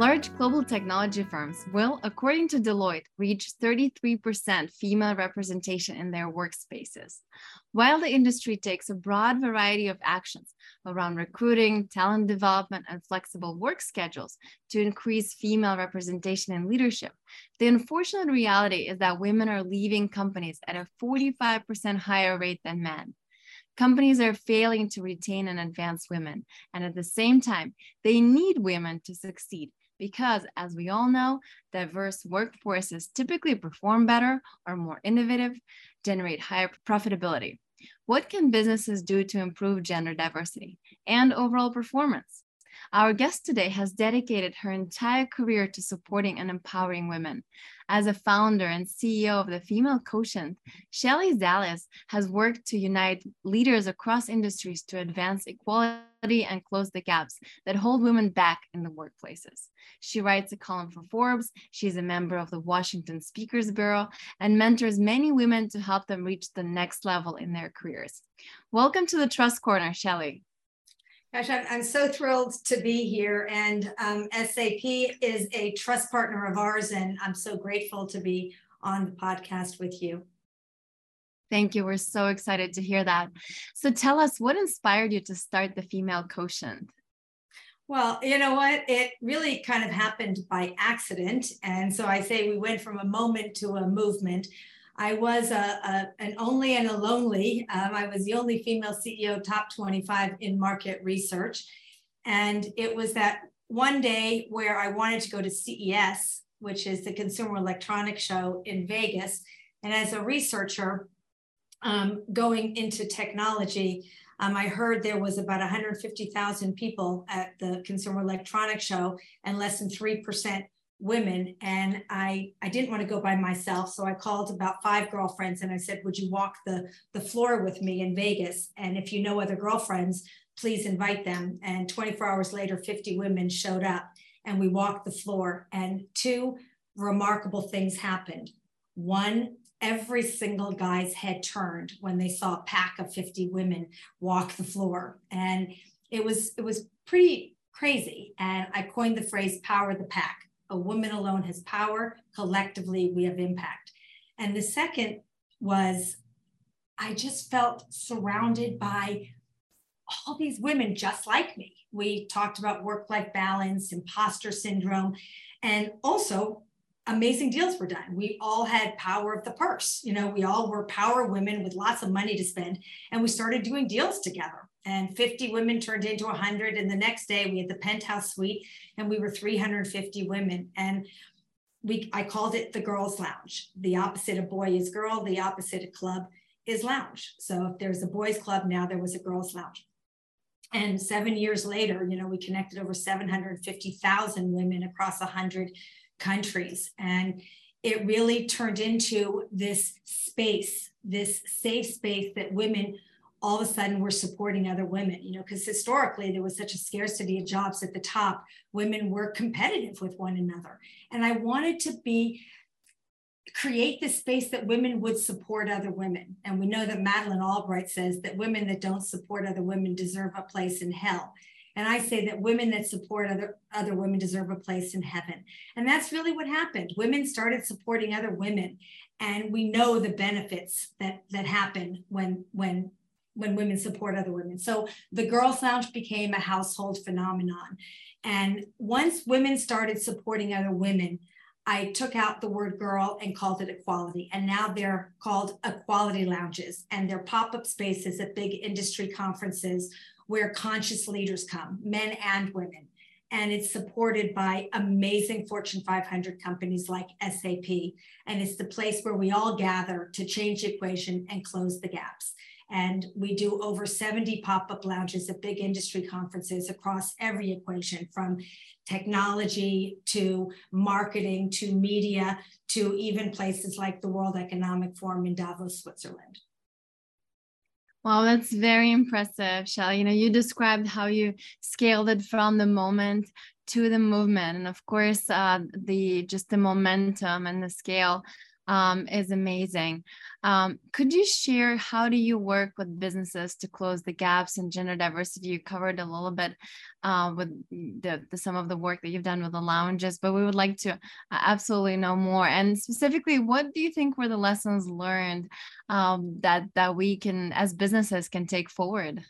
Large global technology firms will, according to Deloitte, reach 33% female representation in their workspaces. While the industry takes a broad variety of actions around recruiting, talent development, and flexible work schedules to increase female representation in leadership, the unfortunate reality is that women are leaving companies at a 45% higher rate than men. Companies are failing to retain and advance women, and at the same time, they need women to succeed because, as we all know, diverse workforces typically perform better, are more innovative, generate higher profitability. What can businesses do to improve gender diversity and overall performance? Our guest today has dedicated her entire career to supporting and empowering women. As a founder and CEO of the Female Quotient, Shelley Zalis has worked to unite leaders across industries to advance equality and close the gaps that hold women back in the workplaces. She writes a column for Forbes, she's a member of the Washington Speakers Bureau, and mentors many women to help them reach the next level in their careers. Welcome to the Trust Corner, Shelley. Gosh, I'm, I'm so thrilled to be here. And um, SAP is a trust partner of ours, and I'm so grateful to be on the podcast with you. Thank you. We're so excited to hear that. So tell us what inspired you to start the Female Quotient? Well, you know what? It really kind of happened by accident. And so I say we went from a moment to a movement. I was a, a, an only and a lonely. Um, I was the only female CEO top 25 in market research. And it was that one day where I wanted to go to CES, which is the Consumer Electronics Show in Vegas. And as a researcher um, going into technology, um, I heard there was about 150,000 people at the Consumer Electronics Show and less than 3% women and I I didn't want to go by myself so I called about five girlfriends and I said would you walk the the floor with me in Vegas? And if you know other girlfriends please invite them. And 24 hours later 50 women showed up and we walked the floor and two remarkable things happened. One every single guy's head turned when they saw a pack of 50 women walk the floor and it was it was pretty crazy and I coined the phrase power the pack a woman alone has power. Collectively, we have impact. And the second was I just felt surrounded by all these women just like me. We talked about work life balance, imposter syndrome, and also amazing deals were done. We all had power of the purse. You know, we all were power women with lots of money to spend, and we started doing deals together and 50 women turned into 100 and the next day we had the penthouse suite and we were 350 women and we i called it the girls lounge. The opposite of boy is girl the opposite of club is lounge. So if there's a boys club now there was a girls lounge. And seven years later you know we connected over 750000 women across 100 countries and it really turned into this space this safe space that women all of a sudden we're supporting other women, you know, because historically there was such a scarcity of jobs at the top. Women were competitive with one another. And I wanted to be create the space that women would support other women. And we know that Madeleine Albright says that women that don't support other women deserve a place in hell. And I say that women that support other, other women deserve a place in heaven. And that's really what happened. Women started supporting other women. And we know the benefits that, that happen when, when when women support other women. So the Girls Lounge became a household phenomenon. And once women started supporting other women, I took out the word girl and called it equality. And now they're called equality lounges and they're pop up spaces at big industry conferences where conscious leaders come, men and women. And it's supported by amazing Fortune 500 companies like SAP. And it's the place where we all gather to change the equation and close the gaps. And we do over 70 pop up lounges at big industry conferences across every equation from technology to marketing to media to even places like the World Economic Forum in Davos, Switzerland. Wow, that's very impressive, Shelley. You know, you described how you scaled it from the moment to the movement, and of course, uh, the just the momentum and the scale um, is amazing. Um, could you share how do you work with businesses to close the gaps in gender diversity? You covered a little bit uh, with the, the, some of the work that you've done with the lounges, but we would like to uh, absolutely know more. And specifically, what do you think were the lessons learned um, that that we can, as businesses, can take forward?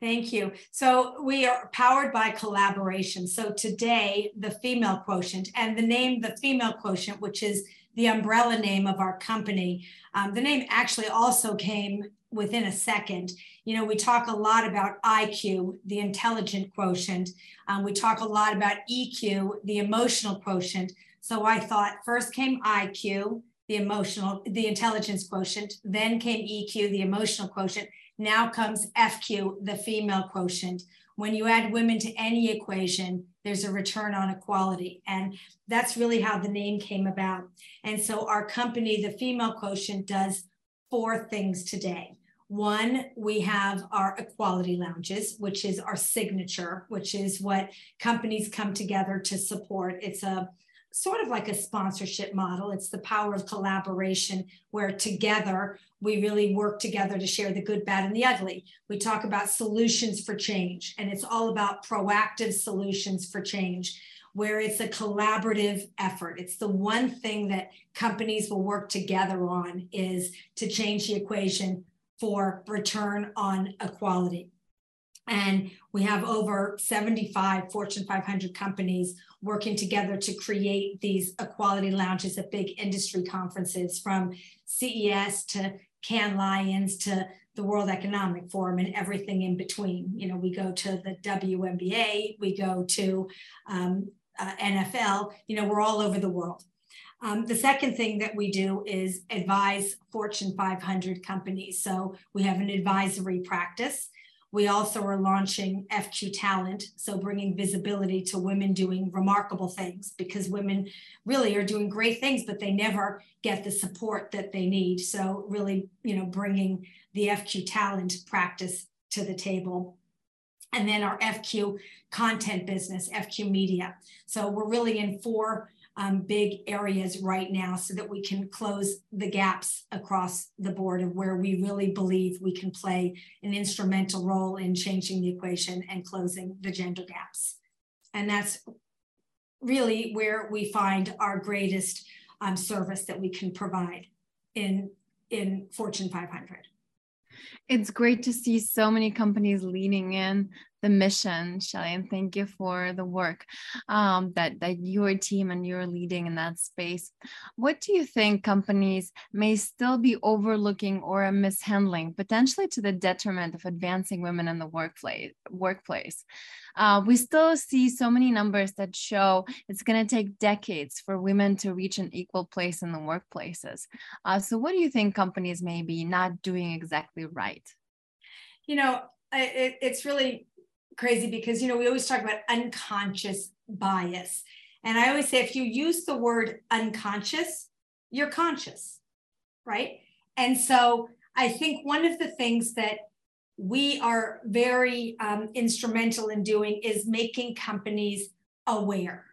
Thank you. So we are powered by collaboration. So today, the female quotient and the name, the female quotient, which is the umbrella name of our company, um, the name actually also came within a second. You know, we talk a lot about IQ, the intelligent quotient. Um, we talk a lot about EQ, the emotional quotient. So I thought first came IQ, the emotional, the intelligence quotient, then came EQ, the emotional quotient. Now comes FQ, the female quotient. When you add women to any equation, there's a return on equality. And that's really how the name came about. And so our company, the female quotient, does four things today. One, we have our equality lounges, which is our signature, which is what companies come together to support. It's a sort of like a sponsorship model. It's the power of collaboration where together we really work together to share the good, bad, and the ugly. We talk about solutions for change, and it's all about proactive solutions for change, where it's a collaborative effort. It's the one thing that companies will work together on is to change the equation for return on equality. And we have over 75 Fortune 500 companies working together to create these equality lounges at big industry conferences from CES to Cannes Lions to the World Economic Forum and everything in between. You know, we go to the WNBA, we go to um, uh, NFL, you know, we're all over the world. Um, the second thing that we do is advise Fortune 500 companies. So we have an advisory practice we also are launching FQ Talent, so bringing visibility to women doing remarkable things because women really are doing great things, but they never get the support that they need. So really, you know, bringing the FQ Talent practice to the table. And then our FQ content business, FQ Media. So we're really in four um, big areas right now so that we can close the gaps across the board of where we really believe we can play an instrumental role in changing the equation and closing the gender gaps. And that's really where we find our greatest um, service that we can provide in, in Fortune 500 it's great to see so many companies leaning in the mission, Shelley, and thank you for the work um, that, that your team and you're leading in that space. What do you think companies may still be overlooking or mishandling, potentially to the detriment of advancing women in the workplace? workplace? Uh, we still see so many numbers that show it's going to take decades for women to reach an equal place in the workplaces. Uh, so, what do you think companies may be not doing exactly right? You know, it, it's really crazy because you know we always talk about unconscious bias. And i always say if you use the word unconscious you're conscious right? And so i think one of the things that we are very um, instrumental in doing is making companies aware.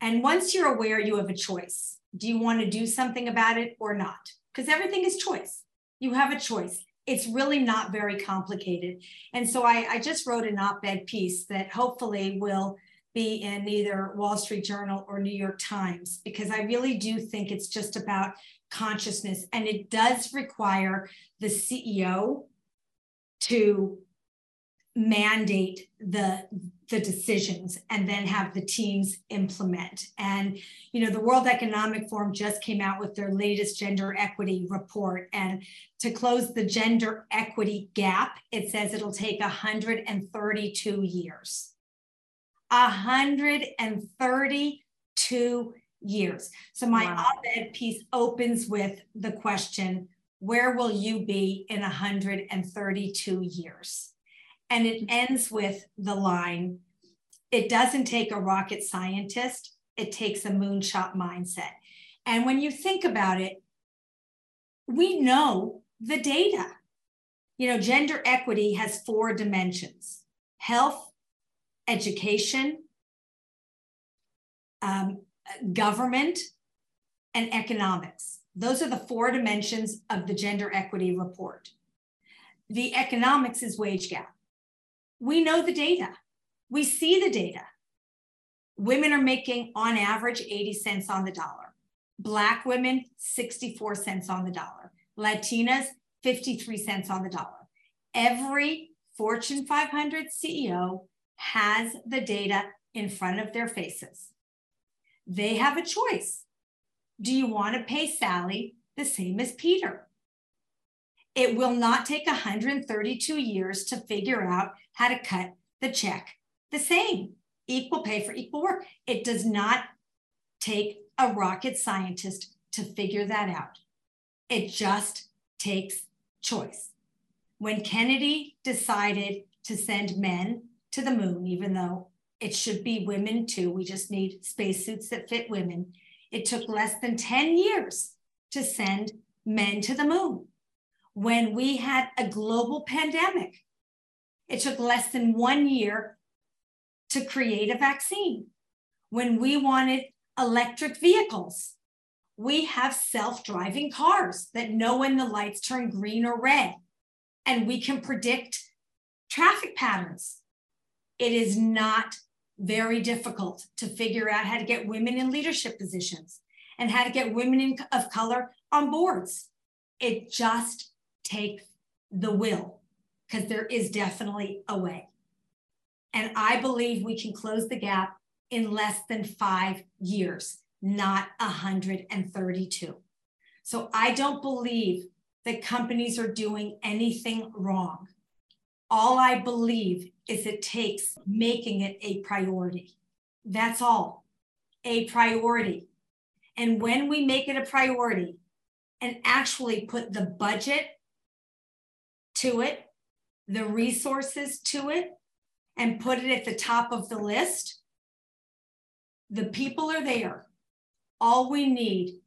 And once you're aware you have a choice. Do you want to do something about it or not? Because everything is choice. You have a choice it's really not very complicated. And so I, I just wrote an op ed piece that hopefully will be in either Wall Street Journal or New York Times, because I really do think it's just about consciousness. And it does require the CEO to mandate the the decisions and then have the teams implement. And you know the world economic forum just came out with their latest gender equity report. And to close the gender equity gap it says it'll take 132 years. 132 years. So my wow. op-ed piece opens with the question where will you be in 132 years and it ends with the line it doesn't take a rocket scientist, it takes a moonshot mindset. And when you think about it, we know the data. You know, gender equity has four dimensions health, education, um, government, and economics. Those are the four dimensions of the gender equity report. The economics is wage gap. We know the data. We see the data. Women are making on average 80 cents on the dollar. Black women, 64 cents on the dollar. Latinas, 53 cents on the dollar. Every Fortune 500 CEO has the data in front of their faces. They have a choice. Do you want to pay Sally the same as Peter? It will not take 132 years to figure out how to cut the check the same. Equal pay for equal work. It does not take a rocket scientist to figure that out. It just takes choice. When Kennedy decided to send men to the moon, even though it should be women too, we just need spacesuits that fit women. It took less than 10 years to send men to the moon. When we had a global pandemic, it took less than one year to create a vaccine. When we wanted electric vehicles, we have self driving cars that know when the lights turn green or red, and we can predict traffic patterns. It is not very difficult to figure out how to get women in leadership positions and how to get women in, of color on boards. It just takes the will because there is definitely a way. And I believe we can close the gap in less than five years, not 132. So I don't believe that companies are doing anything wrong. All I believe is it takes making it a priority. That's all, a priority. And when we make it a priority and actually put the budget to it, the resources to it, and put it at the top of the list, the people are there. All we need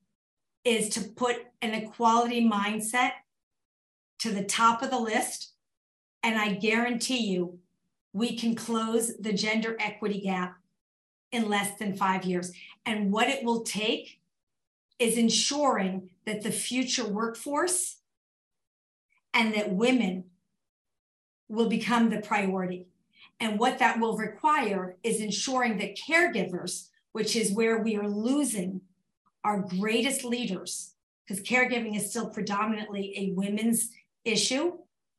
is to put an equality mindset to the top of the list. And I guarantee you, we can close the gender equity gap in less than five years. And what it will take is ensuring that the future workforce and that women will become the priority. And what that will require is ensuring that caregivers, which is where we are losing our greatest leaders, because caregiving is still predominantly a women's issue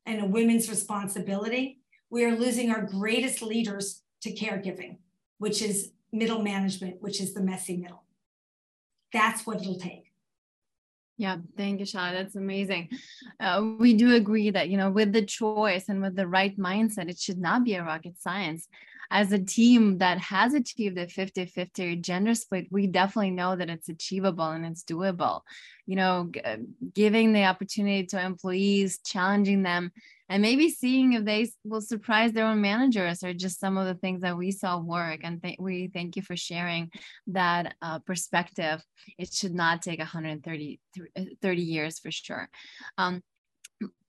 and a women's responsibility, we are losing our greatest leaders to caregiving, which is middle management, which is the messy middle. That's what it'll take. Yeah, thank you, Shah. That's amazing. Uh, we do agree that, you know, with the choice and with the right mindset, it should not be a rocket science. As a team that has achieved a 50 50 gender split, we definitely know that it's achievable and it's doable. You know, g- giving the opportunity to employees, challenging them, and maybe seeing if they will surprise their own managers or just some of the things that we saw work. And th- we thank you for sharing that uh, perspective. It should not take 130 30 years for sure. Um,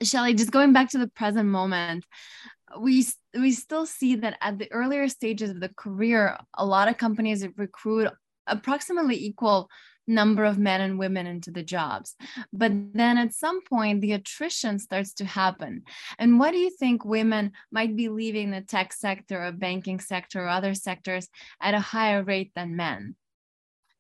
Shelley, just going back to the present moment, we we still see that at the earlier stages of the career, a lot of companies recruit approximately equal number of men and women into the jobs. But then at some point, the attrition starts to happen. And what do you think women might be leaving the tech sector or banking sector or other sectors at a higher rate than men?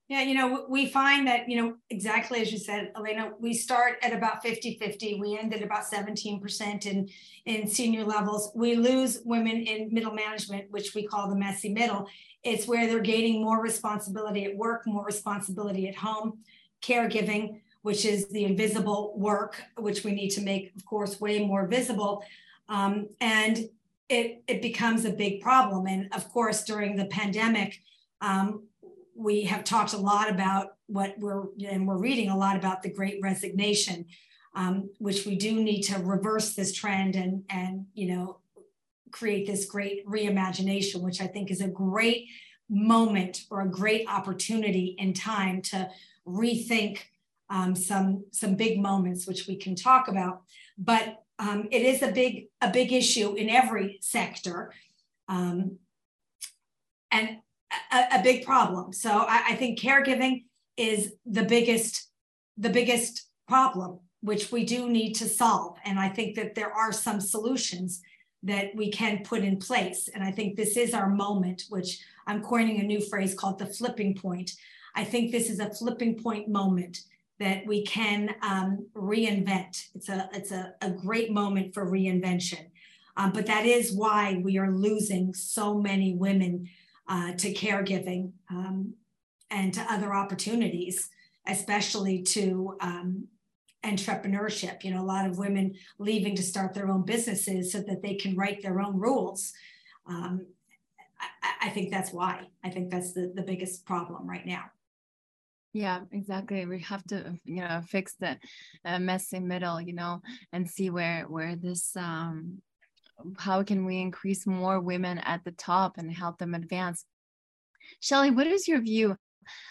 Yeah, you know, we find that, you know, exactly as you said, Elena, we start at about 50 50. We end at about 17% in, in senior levels. We lose women in middle management, which we call the messy middle. It's where they're gaining more responsibility at work, more responsibility at home, caregiving, which is the invisible work, which we need to make, of course, way more visible. Um, and it, it becomes a big problem. And of course, during the pandemic, um, we have talked a lot about what we're, and we're reading a lot about the great resignation, um, which we do need to reverse this trend and, and, you know, create this great reimagination, which I think is a great moment or a great opportunity in time to rethink um, some some big moments, which we can talk about. But um, it is a big a big issue in every sector, um, and a, a, big problem. So I, I think caregiving is the biggest the biggest problem, which we do need to solve. And I think that there are some solutions that we can put in place. And I think this is our moment, which I'm coining a new phrase called the flipping point. I think this is a flipping point moment that we can um, reinvent. It's a it's a, a great moment for reinvention. Um, but that is why we are losing so many women uh, to caregiving um, and to other opportunities, especially to um, entrepreneurship. You know, a lot of women leaving to start their own businesses so that they can write their own rules. Um, I, I, think that's why. I think that's the, the biggest problem right now. Yeah, exactly. We have to, you know, fix the uh, messy middle, you know, and see where where this um how can we increase more women at the top and help them advance. Shelley, what is your view?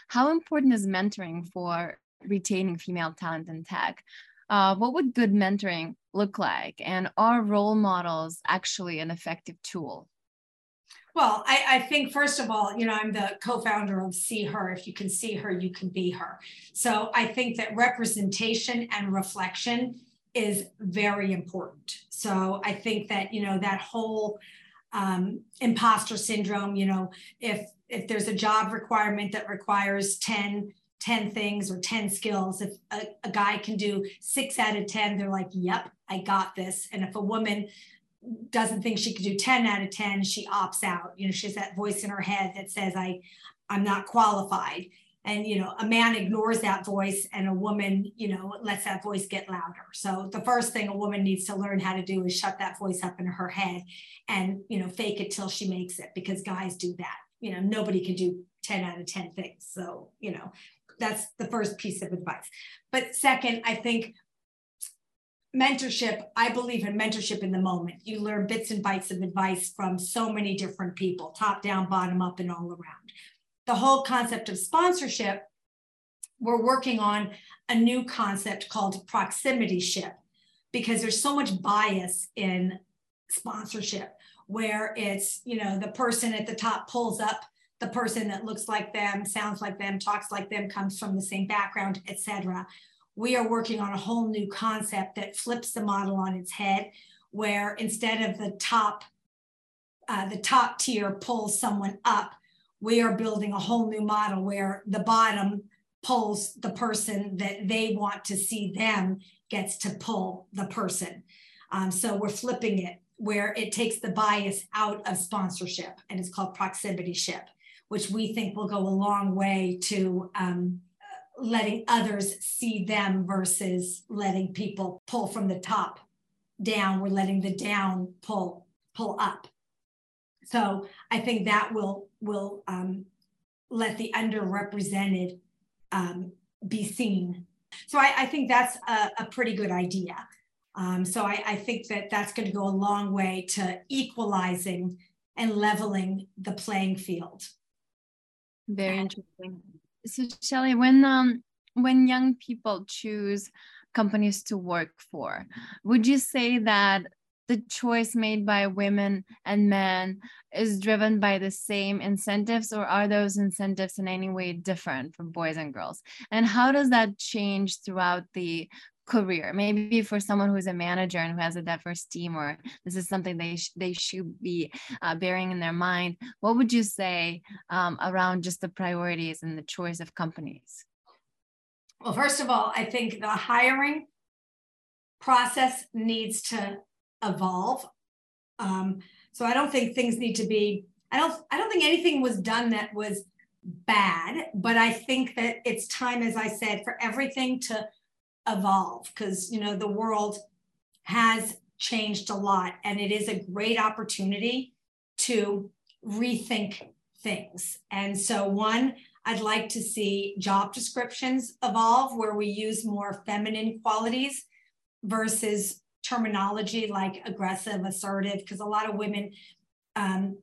How important is mentoring for retaining female talent in tech? Uh, what would good mentoring look like? And are role models actually an effective tool? Well, I, I, think first of all, you know, I'm the co-founder of See Her. If you can see her, you can be her. So I think that representation and reflection is very important. So I think that you know that whole um, imposter syndrome. You know, if if there's a job requirement that requires 10 10 things or 10 skills if a, a guy can do six out of 10 they're like yep i got this and if a woman doesn't think she could do 10 out of 10 she opts out you know she has that voice in her head that says i i'm not qualified and you know a man ignores that voice and a woman you know lets that voice get louder. So the first thing a woman needs to learn how to do is shut that voice up in her head and you know fake it till she makes it because guys do that. You know nobody can do 10 out of 10 things. So you know that's the first piece of advice. But second i think mentorship i believe in mentorship in the moment. You learn bits and bytes of advice from so many different people top down bottom up and all around the whole concept of sponsorship we're working on a new concept called proximity ship because there's so much bias in sponsorship where it's you know the person at the top pulls up the person that looks like them sounds like them talks like them comes from the same background etc we are working on a whole new concept that flips the model on its head where instead of the top uh, the top tier pulls someone up we are building a whole new model where the bottom pulls the person that they want to see them gets to pull the person um, so we're flipping it where it takes the bias out of sponsorship and it's called proximity ship which we think will go a long way to um, letting others see them versus letting people pull from the top down. We're letting the down pull pull up. So I think that will will um, let the underrepresented um, be seen. So I, I think that's a, a, pretty good idea. Um, so I, I think that that's going to go a long way to equalizing and leveling the playing field. Very interesting. So Shelley, when um when young people choose companies to work for, would you say that the choice made by women and men is driven by the same incentives or are those incentives in any way different for boys and girls? And how does that change throughout the career? Maybe for someone who's a manager and who has a diverse team or this is something they sh- they should be uh, bearing in their mind what would you say um, around just the priorities and the choice of companies? Well first of all i think the hiring process needs to evolve. Um, so i don't think things need to be i don't i don't think anything was done that was bad but i think that it's time as i said for everything to evolve because you know the world has changed a lot and it is a great opportunity to rethink things. And so one i'd like to see job descriptions evolve where we use more feminine qualities versus terminology like aggressive assertive because a lot of women um,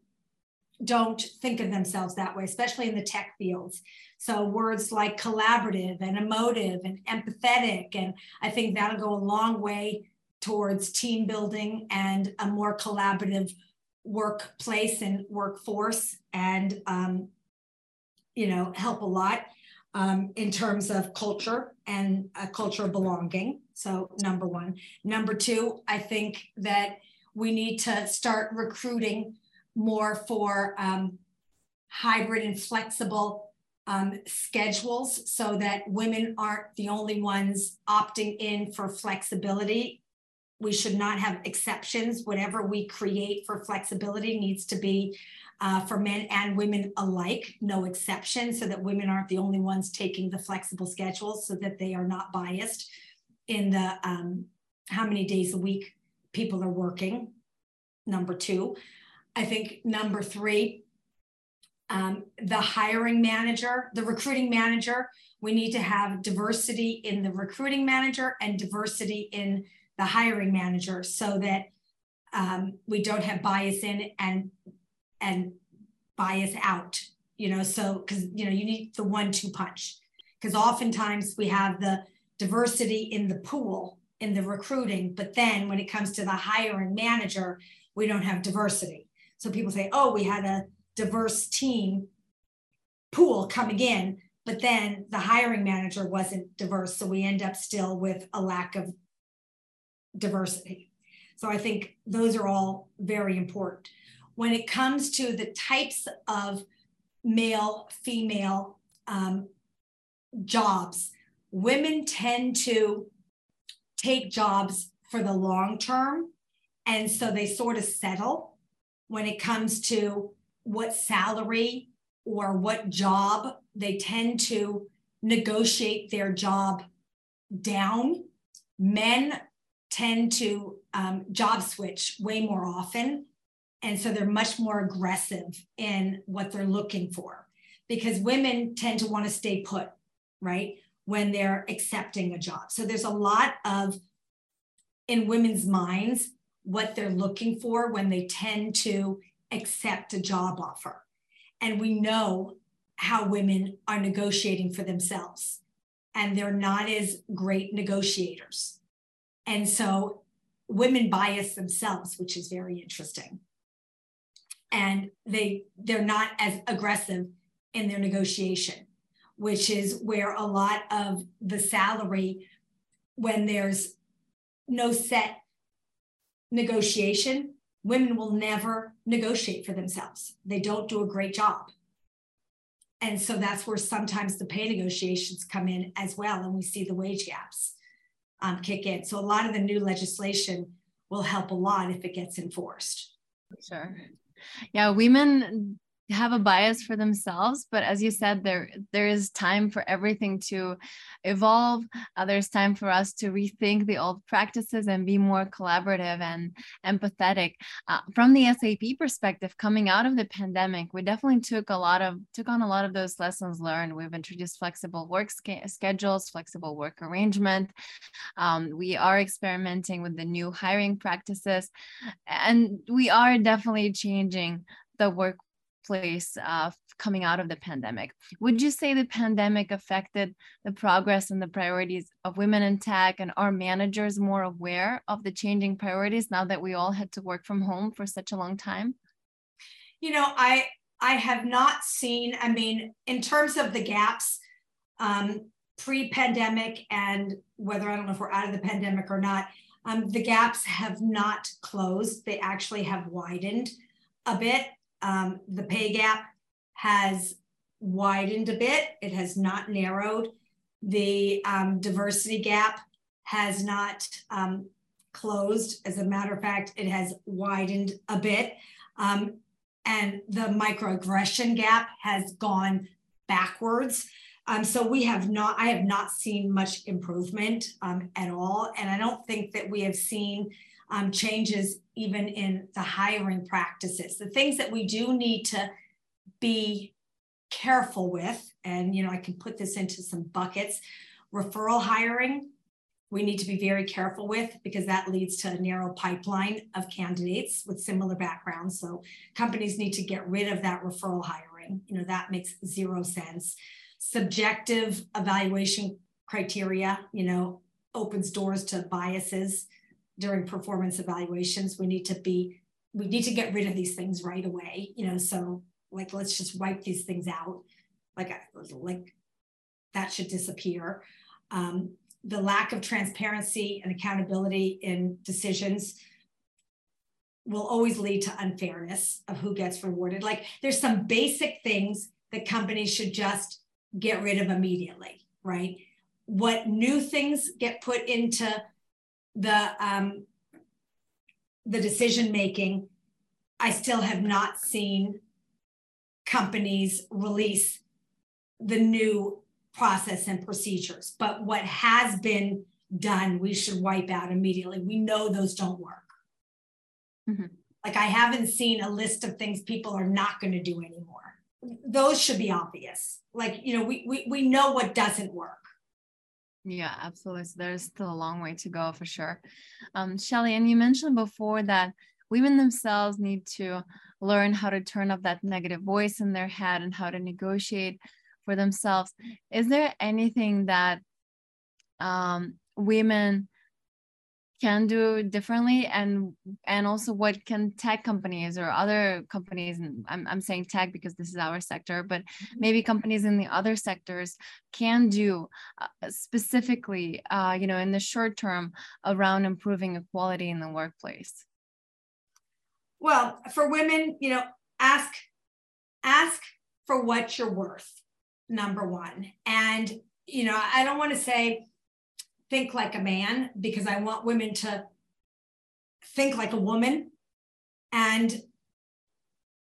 don't think of themselves that way especially in the tech fields so words like collaborative and emotive and empathetic. And I think that'll go a long way towards team building and a more collaborative workplace and workforce and, um, you know, help a lot. um, in terms of culture and a culture of belonging. So, number one. Number two, I think that we need to start recruiting more for um, hybrid and flexible um, schedules so that women aren't the only ones opting in for flexibility. We should not have exceptions. Whatever we create for flexibility needs to be uh, for men and women alike, no exception, so that women aren't the only ones taking the flexible schedules, so that they are not biased in the um, how many days a week people are working. Number two, I think number three, um, the hiring manager, the recruiting manager, we need to have diversity in the recruiting manager and diversity in the hiring manager so that um, we don't have bias in and and bias out you know so because you know you need the one two punch because oftentimes we have the diversity in the pool in the recruiting but then when it comes to the hiring manager we don't have diversity. So people say oh we had a diverse team pool coming in but then the hiring manager wasn't diverse. So we end up still with a lack of diversity. So i think those are all very important. When it comes to the types of male female um, jobs, women tend to take jobs for the long term. And so they sort of settle when it comes to what salary or what job. They tend to negotiate their job down. Men tend to um, job switch way more often and so they're much more aggressive in what they're looking for because women tend to want to stay put, right? When they're accepting a job. So there's a lot of in women's minds what they're looking for when they tend to accept a job offer. And we know how women are negotiating for themselves, and they're not as great negotiators. And so women bias themselves, which is very interesting and they they're not as aggressive in their negotiation which is where a lot of the salary when there's no set negotiation women will never negotiate for themselves. They don't do a great job. And so that's where sometimes the pay negotiations come in as well and we see the wage gaps um, kick in. So a lot of the new legislation will help a lot if it gets enforced. Sure. Yeah women have a bias for themselves but as you said there there is time for everything to evolve. Uh, there's time for us to rethink the old practices and be more collaborative and empathetic. Uh, from the SAP perspective coming out of the pandemic we definitely took a lot of took on a lot of those lessons learned. We've introduced flexible work schedules flexible work arrangement. Um, we are experimenting with the new hiring practices and we are definitely changing the work place uh, coming out of the pandemic. Would you say the pandemic affected the progress and the priorities of women in tech and are managers more aware of the changing priorities now that we all had to work from home for such a long time? You know, I I have not seen, I mean, in terms of the gaps, um, pre-pandemic and whether I don't know if we're out of the pandemic or not, um, the gaps have not closed. They actually have widened a bit um, the pay gap has widened a bit, it has not narrowed. The um, diversity gap has not um, closed. As a matter of fact, it has widened a bit. Um, and the microaggression gap has gone backwards. Um, so we have not, I have not seen much improvement um, at all. And I don't think that we have seen um, changes even in the hiring practices. The things that we do need to be careful with, and you know, I can put this into some buckets. Referral hiring, we need to be very careful with because that leads to a narrow pipeline of candidates with similar backgrounds. So companies need to get rid of that referral hiring. You know, that makes zero sense. Subjective evaluation criteria, you know, opens doors to biases during performance evaluations we need to be we need to get rid of these things right away you know so like let's just wipe these things out like like that should disappear. Um, the lack of transparency and accountability in decisions will always lead to unfairness of who gets rewarded. Like there's some basic things that companies should just get rid of immediately, right? What new things get put into the um, the decision making, I still have not seen companies release the new process and procedures. But what has been done, we should wipe out immediately. We know those don't work. Mm-hmm. Like I haven't seen a list of things people are not going to do anymore. Those should be obvious. Like, you know, we, we, we know what doesn't work. Yeah, absolutely. So there's still a long way to go for sure. Um, Shelley, and you mentioned before that women themselves need to learn how to turn off that negative voice in their head and how to negotiate for themselves. Is there anything that um, women can do differently and and also what can tech companies or other companies and I'm, I'm saying tech because this is our sector but mm-hmm. maybe companies in the other sectors can do uh, specifically uh, you know in the short term around improving equality in the workplace well for women you know ask ask for what you're worth number one and you know i don't want to say think like a man because I want women to think like a woman. And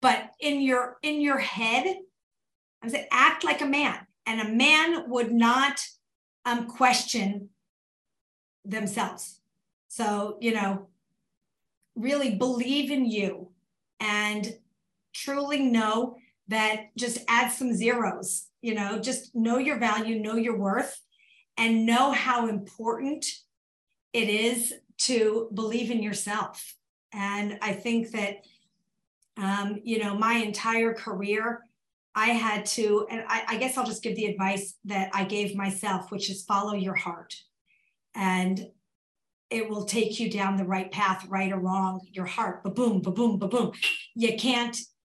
but in your in your head I said act like a man. And a man would not um, question themselves. So you know really believe in you and truly know that just add some zeros you know just know your value know your worth and know how important it is to believe in yourself. And I think that, um, you know, my entire career, I had to, and I, I guess I'll just give the advice that I gave myself, which is follow your heart. And it will take you down the right path, right or wrong, your heart, ba boom, ba boom, ba boom. You can't,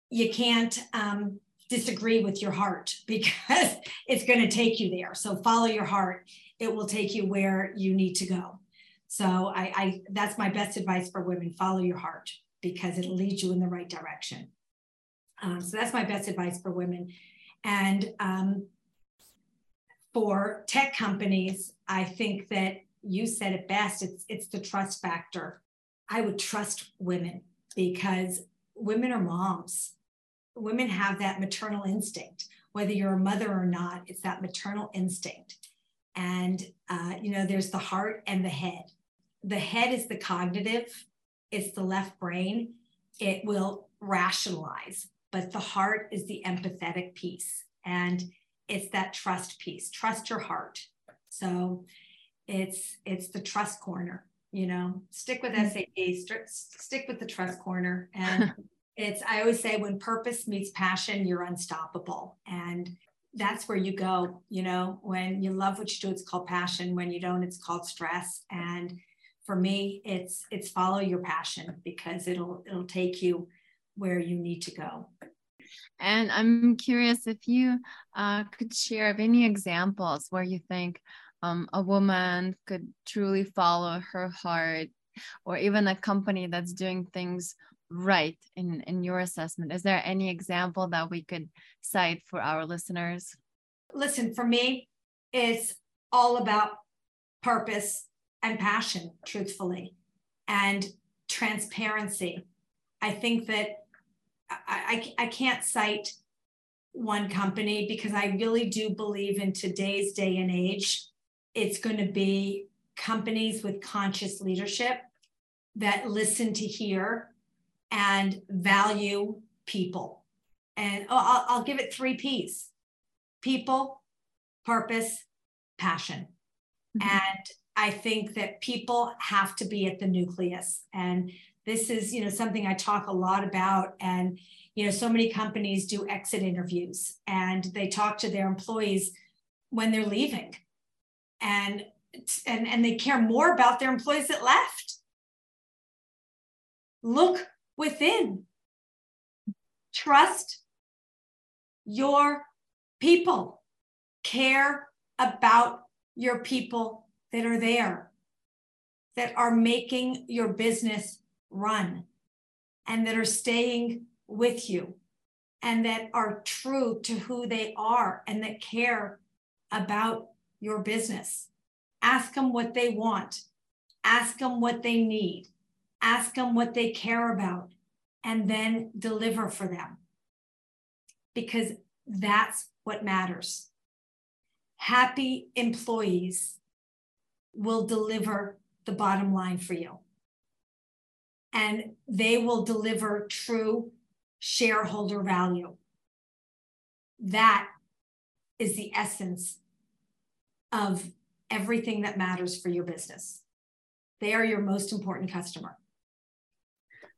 you can't um, disagree with your heart because it's going to take you there. So follow your heart. It will take you where you need to go. So I, I that's my best advice for women. Follow your heart because it'll lead you in the right direction. Um, so that's my best advice for women. And um, for tech companies, I think that you said it best. It's it's the trust factor. I would trust women because women are moms women have that maternal instinct whether you're a mother or not it's that maternal instinct. And uh, you know there's the heart and the head. The head is the cognitive it's the left brain. It will rationalize but the heart is the empathetic piece and it's that trust piece. Trust your heart. So it's it's the trust corner you know? Stick with mm-hmm. SAP st- stick with the trust corner and it's i always say when purpose meets passion you're unstoppable. And that's where you go you know when you love what you do it's called passion. When you don't it's called stress. And for me it's it's follow your passion because it'll it'll take you where you need to go. And i'm curious if you uh, could share of any examples where you think um, a woman could truly follow her heart or even a company that's doing things right in in your assessment? Is there any example that we could cite for our listeners? Listen for me it's all about purpose and passion truthfully and transparency. I think that I, I, I can't cite one company because i really do believe in today's day and age it's going to be companies with conscious leadership that listen to hear and value people. And oh, I'll, I'll give it three P's people, purpose, passion. Mm-hmm. And I think that people have to be at the nucleus. And this is, you know, something I talk a lot about. And, you know, so many companies do exit interviews and they talk to their employees when they're leaving. And and, and they care more about their employees that left. Look within. Trust your people, care about your people that are there, that are making your business run, and that are staying with you, and that are true to who they are, and that care about your business. Ask them what they want, ask them what they need, ask them what they care about, and then deliver for them. Because that's what matters. Happy employees will deliver the bottom line for you. And they will deliver true shareholder value. That is the essence of everything that matters for your business. They are your most important customer.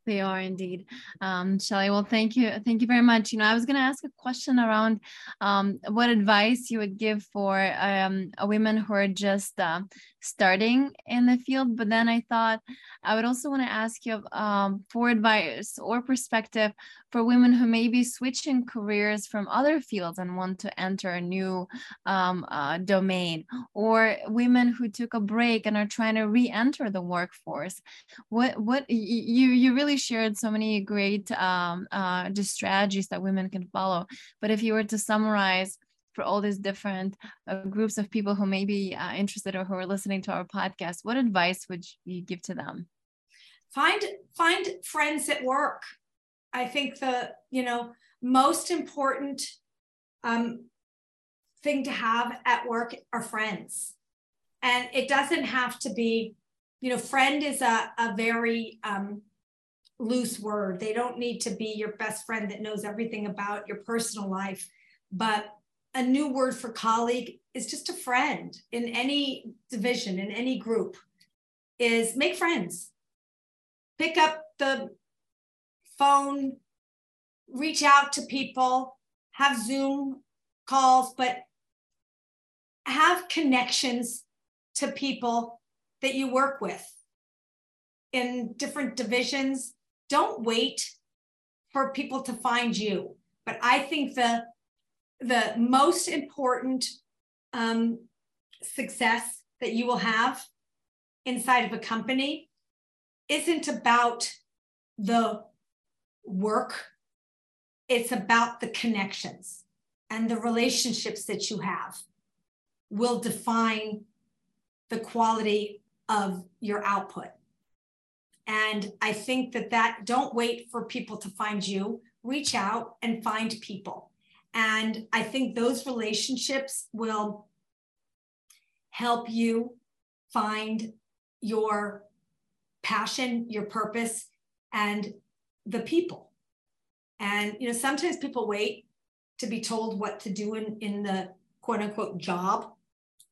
They are indeed. Um, Shelley, well, thank you. Thank you very much. You know, I was going to ask a question around um, what advice you would give for um, women who are just uh, starting in the field. But then I thought I would also want to ask you um, for advice or perspective for women who may be switching careers from other fields and want to enter a new um, uh, domain, or women who took a break and are trying to re-enter the workforce. What what you you really shared so many great um, uh, just strategies that women can follow. But if you were to summarize for all these different uh, groups of people who may be uh, interested or who are listening to our podcast, what advice would you give to them? Find find friends at work. I think the you know most important um, thing to have at work are friends, and it doesn't have to be you know friend is a, a very um, loose word. They don't need to be your best friend that knows everything about your personal life, but a new word for colleague is just a friend in any division, in any group, is make friends. Pick up the phone, reach out to people, have Zoom calls, but have connections to people that you work with in different divisions. Don't wait for people to find you. But I think the the most important um, success that you will have inside of a company isn't about the work, it's about the connections and the relationships that you have will define the quality of your output. And I think that that don't wait for people to find you, reach out and find people. And I think those relationships will help you find your passion, your purpose, and the people. And you know, sometimes people wait to be told what to do in, in the quote unquote job,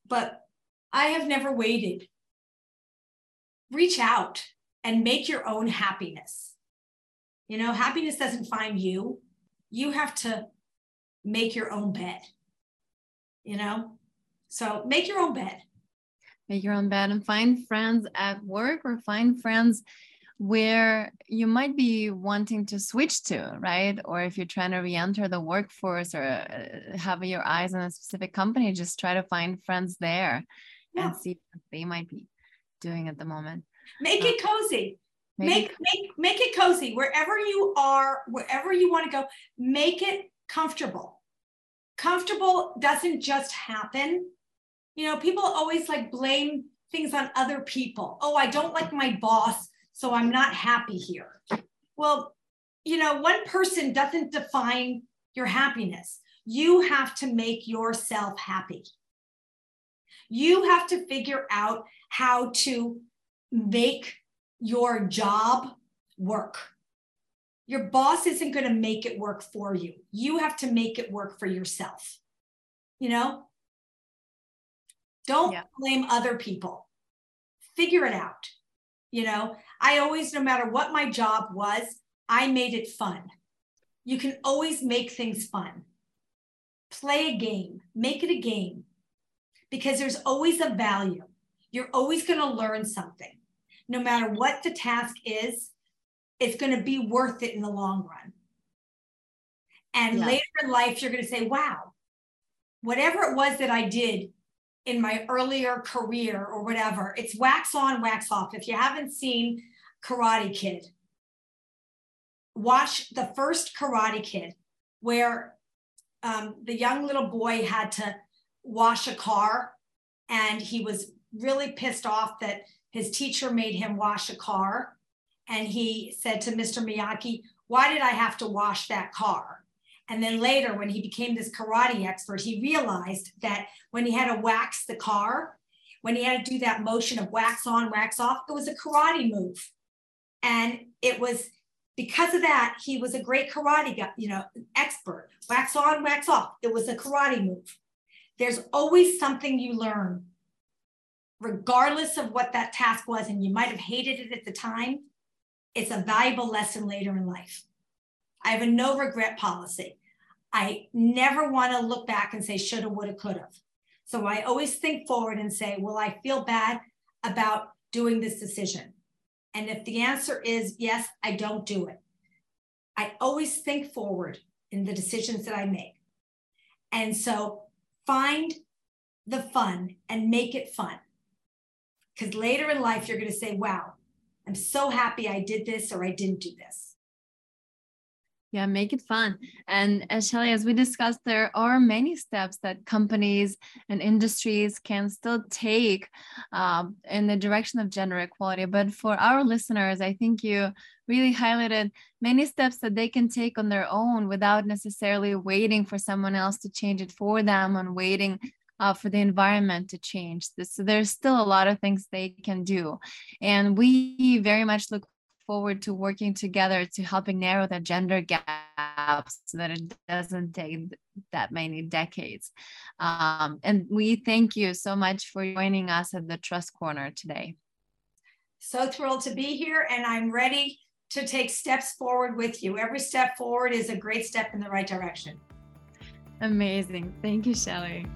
but I have never waited. Reach out and make your own happiness. You know, happiness doesn't find you. You have to make your own bed, you know? So make your own bed. Make your own bed and find friends at work or find friends where you might be wanting to switch to, right? Or if you're trying to re enter the workforce or uh, have your eyes on a specific company, just try to find friends there yeah. and see what they might be doing at the moment. Make it cozy. Make, make make it cozy wherever you are, wherever you want to go. Make it comfortable. Comfortable doesn't just happen. You know, people always like blame things on other people. Oh, I don't like my boss, so I'm not happy here. Well, you know, one person doesn't define your happiness. You have to make yourself happy. You have to figure out how to make your job work. Your boss isn't going to make it work for you. You have to make it work for yourself. You know? Don't yeah. blame other people. Figure it out. You know, I always, no matter what my job was, I made it fun. You can always make things fun. Play a game, make it a game because there's always a value. You're always going to learn something. No matter what the task is, it's going to be worth it in the long run. And yeah. later in life, you're going to say, wow, whatever it was that I did in my earlier career or whatever. It's wax on, wax off. If you haven't seen Karate Kid, watch the first Karate Kid where um, the young little boy had to wash a car and he was really pissed off that his teacher made him wash a car. And he said to Mr. Miyagi, Why did I have to wash that car? And then later, when he became this karate expert, he realized that when he had to wax the car, when he had to do that motion of wax on, wax off, it was a karate move. And it was because of that, he was a great karate guy, you know, expert. Wax on, wax off. It was a karate move. There's always something you learn, regardless of what that task was, and you might have hated it at the time. It's a valuable lesson later in life. I have a no regret policy. I never want to look back and say shoulda, woulda, coulda. So I always think forward and say, will I feel bad about doing this decision? And if the answer is yes, I don't do it. I always think forward in the decisions that I make. And so find the fun and make it fun. Because later in life, you're going to say, wow, I'm so happy I did this or I didn't do this. Yeah, make it fun. And as Shelley, as we discussed, there are many steps that companies and industries can still take um, in the direction of gender equality. But for our listeners, I think you really highlighted many steps that they can take on their own without necessarily waiting for someone else to change it for them and waiting uh, for the environment to change. So there's still a lot of things they can do. And we very much look forward to working together to helping narrow the gender gaps so that it doesn't take that many decades. Um, and we thank you so much for joining us at the Trust Corner today. So thrilled to be here, and I'm ready to take steps forward with you. Every step forward is a great step in the right direction. Amazing. Thank you, Shelley.